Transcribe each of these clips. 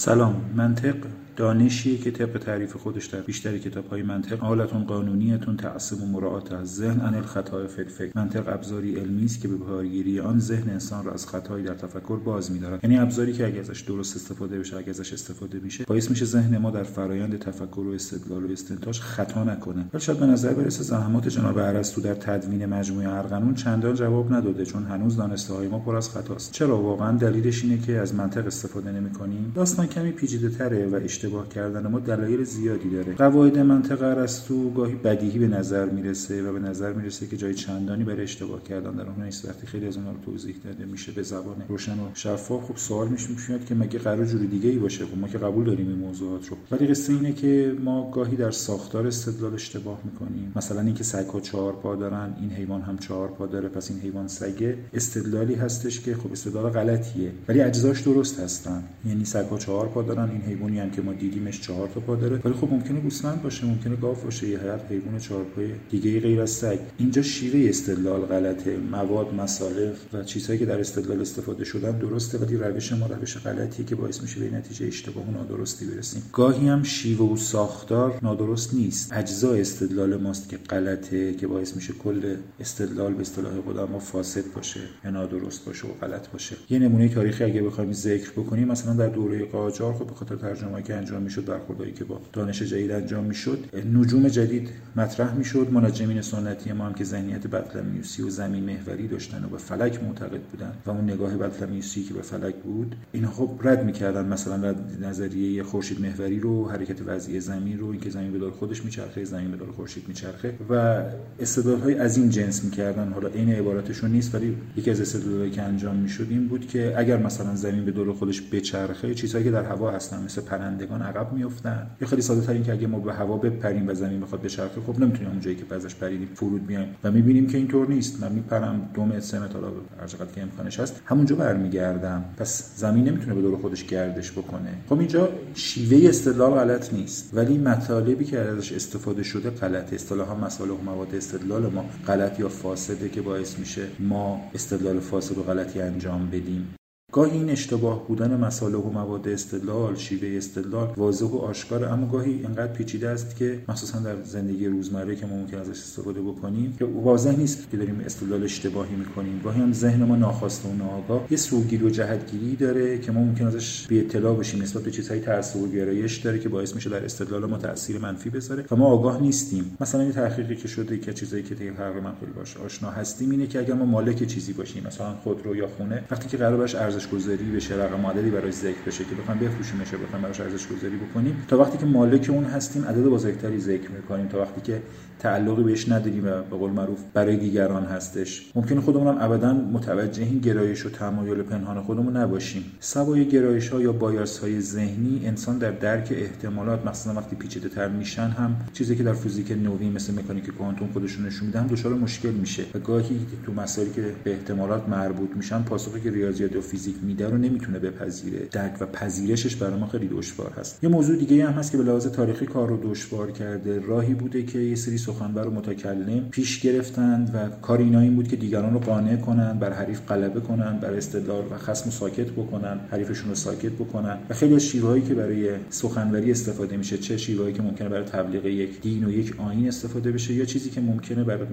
سلام منطق؟ دانشیه که طبق تعریف خودش در بیشتر کتاب های منطق حالتون قانونیتون تعصب و مراعات از ذهن عن الخطای فکر منطق ابزاری علمی است که به کارگیری آن ذهن انسان را از خطایی در تفکر باز می‌دارد. یعنی ابزاری که اگه ازش درست استفاده بشه اگه ازش استفاده میشه باعث میشه ذهن ما در فرایند تفکر و استدلال و استنتاج خطا نکنه. ولی شاید به نظر برسه زحمات جناب ارسطو در تدوین مجموعه ارقنون چندان جواب نداده چون هنوز دانسته های ما پر از خطاست. چرا؟ واقعا دلیلش اینه که از منطق استفاده نمی‌کنیم. داستان کمی پیچیده‌تره و اشتباه کردن ما دلایل زیادی داره. قواعد منطق ارسطو گاهی بدیهی به نظر می‌رسه و به نظر می‌رسه که جای چندانی برای اشتباه کردن در اون نیست. وقتی خیلی از اونها رو توضیح داده میشه به زبان روشن و شفاف خب سوال میشه میاد که مگه قرار جوری دیگه ای باشه؟ خب ما که قبول داریم این موضوعات رو. ولی قصه اینه که ما گاهی در ساختار استدلال اشتباه می‌کنیم. مثلا اینکه سگ‌ها چهار پا دارن این حیوان هم چهار پا داره پس این حیوان سگه. استدلالی هستش که خب استدلال غلطیه. ولی اجزاش درست هستن. یعنی سگ‌ها چهار پا دارن این حیوانی هم که دیدیمش چهار تا پا داره. ولی خب ممکنه گوسفند باشه ممکنه گاو باشه یه هر حیوان چهارپای دیگه غیر از سگ. اینجا شیوه استدلال غلطه مواد مصالح و چیزهایی که در استدلال استفاده شدن درسته ولی روش ما روش غلطی که باعث میشه به نتیجه اشتباه و نادرستی برسیم. گاهی هم شیوه و ساختار نادرست نیست. اجزا استدلال ماست که غلطه که باعث میشه کل استدلال به اصطلاح قدما فاسد باشه یا نادرست باشه و غلط باشه. یه نمونه تاریخی اگه بخوایم ذکر بکنیم مثلا در دوره قاجار خب به خاطر ترجمه‌ای که انجام می‌شد برخوردایی که با دانش جدید انجام می‌شد نجوم جدید مطرح می‌شد. منجمین سنتی ما هم که ذهنیت بطلمیوسی و زمین محوری داشتن و به فلک معتقد بودن و اون نگاه بطلمیوسی که به فلک بود اینا خب رد می‌کردن. مثلا نظریه خورشید محوری رو حرکت وضعی زمین رو اینکه زمین به دور خودش میچرخه زمین به دور خورشید میچرخه و استدلال از این جنس می‌کردن. حالا این عبارتشون نیست ولی یکی از استدلالهایی که انجام می‌شد این بود که اگر مثلا زمین به دور خودش بچرخه چیزهایی که در هوا هستن مثل پرندگان عقب میافتن. یا خیلی ساده تر این که اگه ما به هوا بپریم و زمین بخواد بچرخه خب نمی‌تونیم اونجایی که ازش پریدیم فرود بیایم. و می‌بینیم که اینطور نیست. من میپرم دو متر سه متر هر چقدر که امکانش هست همونجا برمیگردم. پس زمین نمی‌تونه به دور خودش گردش بکنه. خب اینجا شیوه استدلال غلط نیست. ولی مطالبی که ازش استفاده شده غلط. اصطلاحا مسائل و مواد استدلال ما غلط یا فاسده که باعث میشه ما استدلال فاسد و غلطی انجام بدیم. گاهی این اشتباه بودن مصالح و مواد استدلال شیوه استدلال واضح و آشکار اما گاهی اینقدر پیچیده است که مخصوصا در زندگی روزمره که ما ممکن ازش استفاده بکنیم که واضح نیست که داریم استدلال اشتباهی می‌کنیم. گاهی هم ذهن ما ناخواسته و ناآگاه یه سوگیری و جهتگیری داره که ما ممکن ازش بی اطلاع بشیم نسبت به چیزهای تعصب و گرایش داره که باعث میشه در استدلال ما تاثیر منفی بذاره و ما آگاه نیستیم. مثلا این تحقیقی که شده که چیزایی که طی تقریبا خیلی باش آشنا هستیم اینه که اگر ما مالک چیزی باشیم مثلا خودرو یا خونه وقتی که قرار باشه گذاری بشه رقم عددی برای ذکر بشه که بخوایم بفروشیمش بخوایم براش ارزش گذاری بکنیم. تا وقتی که مالک اون هستیم عدد بزرگتری ذکر می‌کنیم. تا وقتی که تعلقی بهش نداریم و به قول معروف برای دیگران هستش ممکنه خودمون هم ابدا متوجه این گرایش و تمایل پنهان خودمون نباشیم. سوای گرایش ها یا بایاس های ذهنی انسان در درک احتمالات مثلا وقتی پیچیده تر میشن هم چیزی که در فیزیک نوین مثل مکانیک کوانتوم خودشون نشون میدن دچار مشکل میشه. و گاهی تو مسائلی که به احتمالات مربوط میشن پاسخی که ریاضیات و فیزیک میده رو نمی‌تونه بپذیره. درک و پذیرشش برای ما خیلی دشوار هست. یه موضوع دیگه هم هست که به لحاظ تاریخی کار رو دشوار کرده. راهی بوده که یه سری سخنور و متکلم پیش گرفتند و کار اینا این بود که دیگران رو قانع کنن بر حریف غلبه کنن بر استدلال و خصم ساکت بکنن حریفشون رو ساکت بکنن و خیلی از شیوهایی که برای سخنوری استفاده میشه چه شیوهایی که ممکنه برای تبلیغ یک دین و یک آیین استفاده بشه یا چیزی که ممکنه برای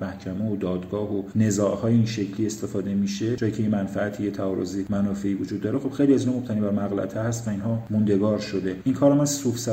محکمه و دادگاه و نزاعهای این شکلی استفاده میشه. جایی که این منفعتی تعارضی منافعی وجود داره. خب خیلی از اینا مبتنی بر مغلطه هست و اینها موندگار شده. این کارم از صوف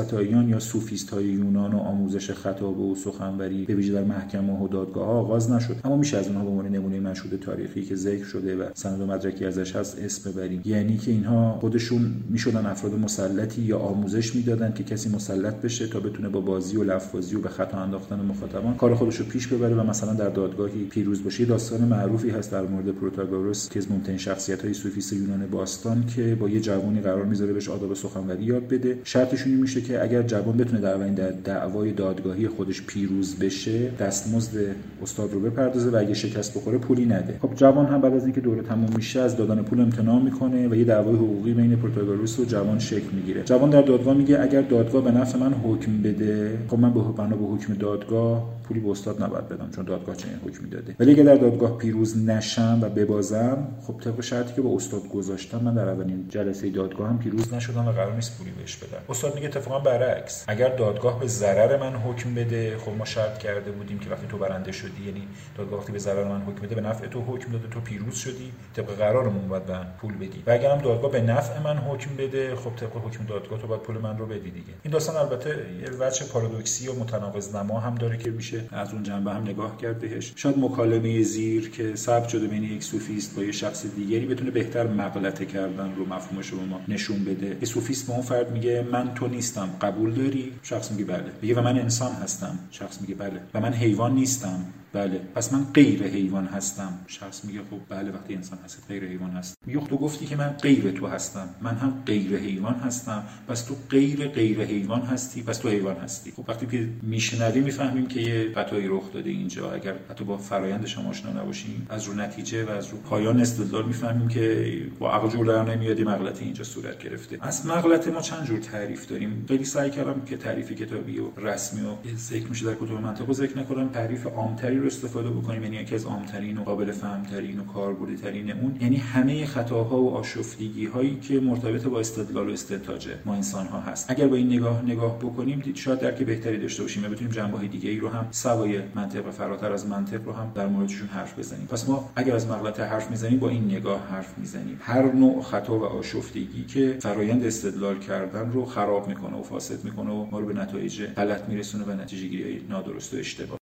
یا صوفیست های یونان و آموزش خطابه و سخنوری به ویژه در محکمه و دادگاه ها آغاز نشد. اما میشه از اونها به عنوان نمونه مشهود تاریخی که ذکر شده و سند و مدرکی ازش هست اسم ببریم. یعنی که اینها خودشون می‌شدن افراد مسلطی یا آموزش می‌دادن که کسی مسلط بشه تا بتونه با بازی و لفظی و به خطا انداختن مخاطبان کار خودش رو پیش ببره و مثلا در دادگاهی پیروز بشه داستان معروفی هست در مورد پروتاگوروس که از مهمترین شخصیت های صوفیست یونان باستان که با یه جوانی قرار می‌ذاره بهش آداب سخنوری یاد بده. شرطشون میشه که اگر جوان بتونه در در دعوای دادگاهی خودش پیروز بشه دستمزد استاد رو بپردازه و اگه شکست بخوره پولی نده. خب جوان هم بعد از اینکه دوره تموم میشه از دادن پول امتناع می‌کنه و یه دعوای حقوقی بین پروتاگوروس و جوان شکل می‌گیره. جوان در دادگاه میگه اگر دادگاه به نفع من حکم بده خب من به بنا به حکم دادگاه پولی به استاد نباید بدم چون دادگاه چنین حکمی داده. ولی اگر در دادگاه پیروز نشم و ببازم خب طبق شرطی که با استاد گذاشتم من در اولین جلسه دادگاه هم پیروز نشدم و قرار نیست پولی بهش بدم. استاد میگه اتفاقا برعکس. اگر دادگاه به ضرر من حکم بده خب ما شرط کرده بودیم که وقتی تو برنده شدی یعنی دادگاه وقتی به ضرر من حکم بده به نفع تو حکم داده تو پیروز شدی طبق قرارمون باید به پول بدی. و اگر هم دادگاه به نفع من حکم بده خب طبق حکم دادگاه تو باید پول من رو بدی دیگه. این داستان البته یه وجه پارادوکسی و متناقض نما هم داره که میشه از اون جنبه هم نگاه کرد بهش. شاید مکالمه زیر که ثبت شده بین یک سوفیست با یه شخص دیگری بتونه بهتر مغلطه کردن رو مفهومش رو ما نشون بده. یه سوفیست به اون فرد میگه من تو نیستم قبول داری؟ شخص میگه بله. میگه و من انسان هستم. شخص میگه بله. و من حیوان نیستم. بله. پس من غیر حیوان هستم. شخص میگه خب بله وقتی انسان هست غیر حیوان هست. میگه خب تو گفتی که من غیر تو هستم. من هم غیر حیوان هستم. پس تو غیر غیر حیوان هستی. پس تو حیوان هستی. خب وقتی که میشنویم می‌فهمیم که یه خطایی رخ داده اینجا. اگر حتی با فرایند شما آشنا نباشیم از رو نتیجه و از رو پایان استدلال می‌فهمیم که با عقل جور در نمیاد مغلطه اینجا صورت گرفته. از مغلطه ما چند جور تعریف داریم. خیلی سعی کردم که تعریف کتابی و رسمی و ذکر میشه. در کتب منطق ذکر نکنم. تعریف عامتری رو استفاده بکنیم یعنی یکی از عامترین و قابل فهمترین و کاربردی ترین اون. یعنی همه خطاها و آشفتگی هایی که مرتبط با استدلال و استنتاج ما انسان ها هست. اگر با این نگاه نگاه بکنیم دید شاید درک بهتری داشته باشیم و بتونیم جنبه های دیگه ای رو هم سوای منطق و فراتر از منطق رو هم در موردشون حرف بزنیم. پس ما اگر از مغلطه حرف می‌زنیم با این نگاه حرف می‌زنیم. هر نوع خطا و آشفتگی که فرایند استدلال کردن رو خراب می‌کنه و فاسد می‌کنه و ما رو به نتایج غلط میرسونه و نتیجه گیری نادرست و اشتباه.